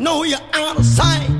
know you're out of sight.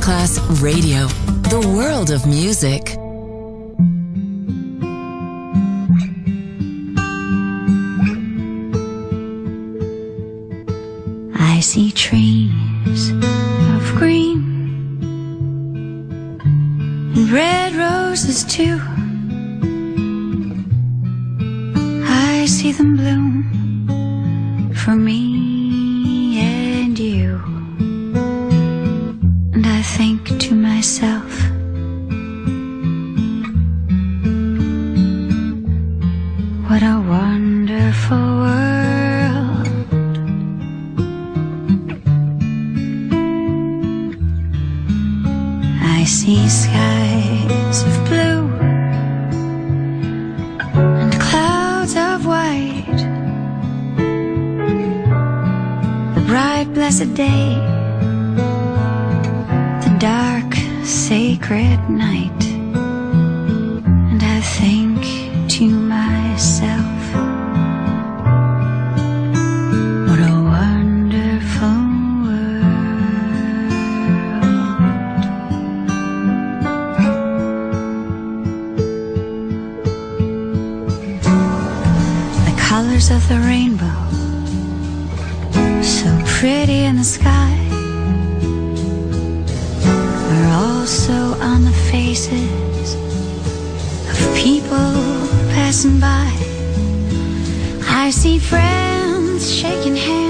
Masterclass Radio, the world of music. I see trees people passing by. I see friends shaking hands.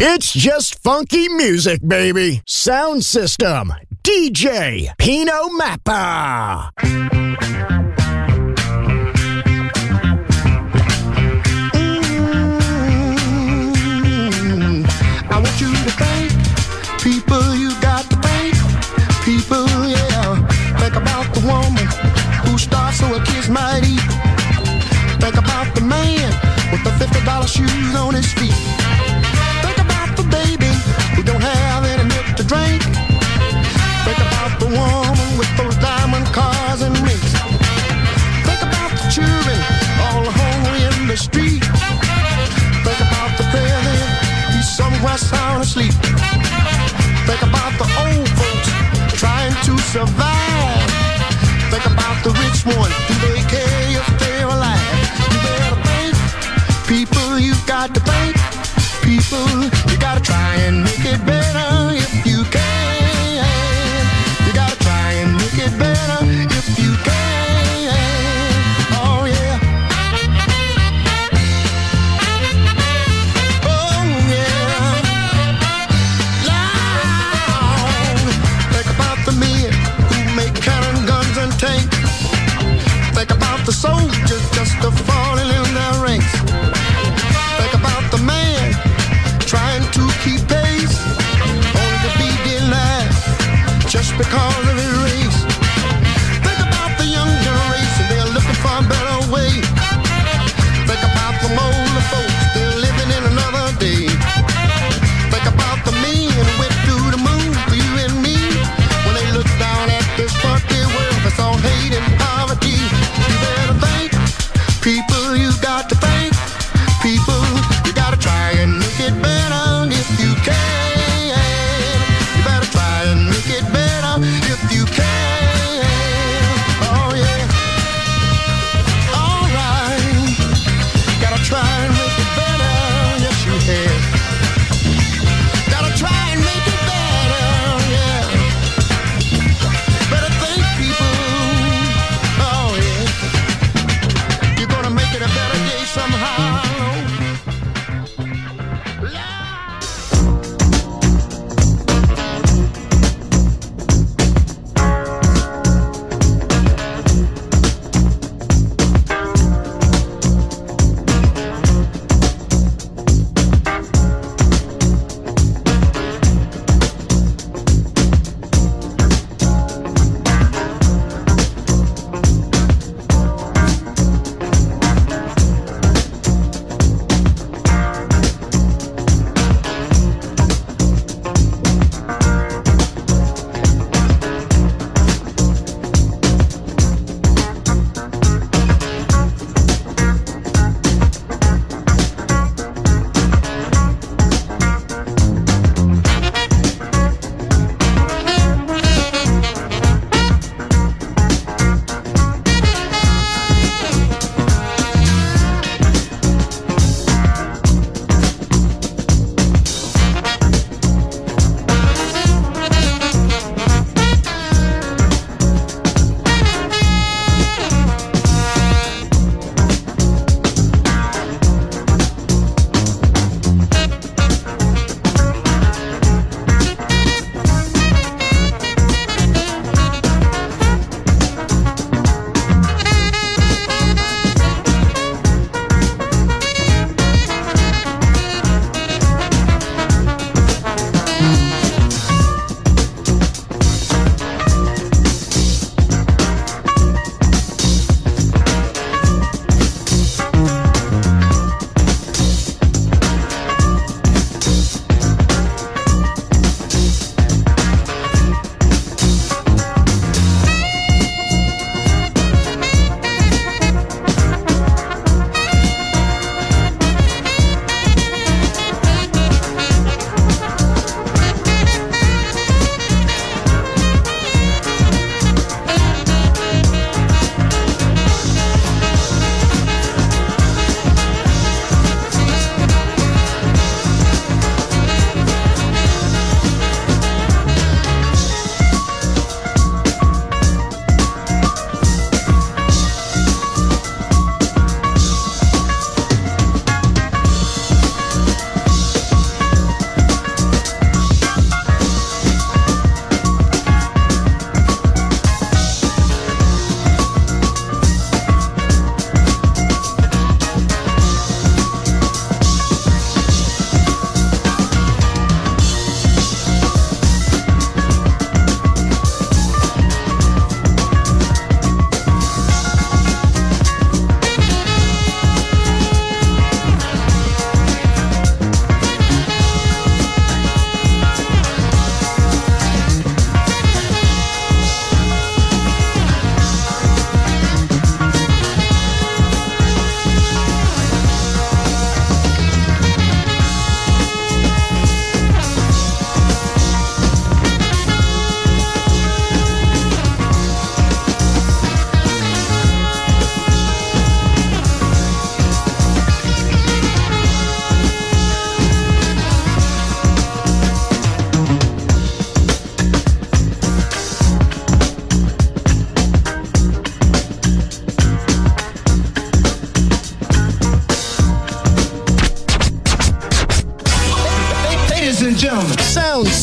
It's just funky music, baby. Sound system, DJ Pino Mappa. Mm-hmm. I want you to thank people you got to thank. People, yeah. Think about the woman who so might eat. Think about the man with the $50 shoes on his feet. street. Think about the crazy, he's somewhere sound asleep. Think about the old folks trying to survive. Think about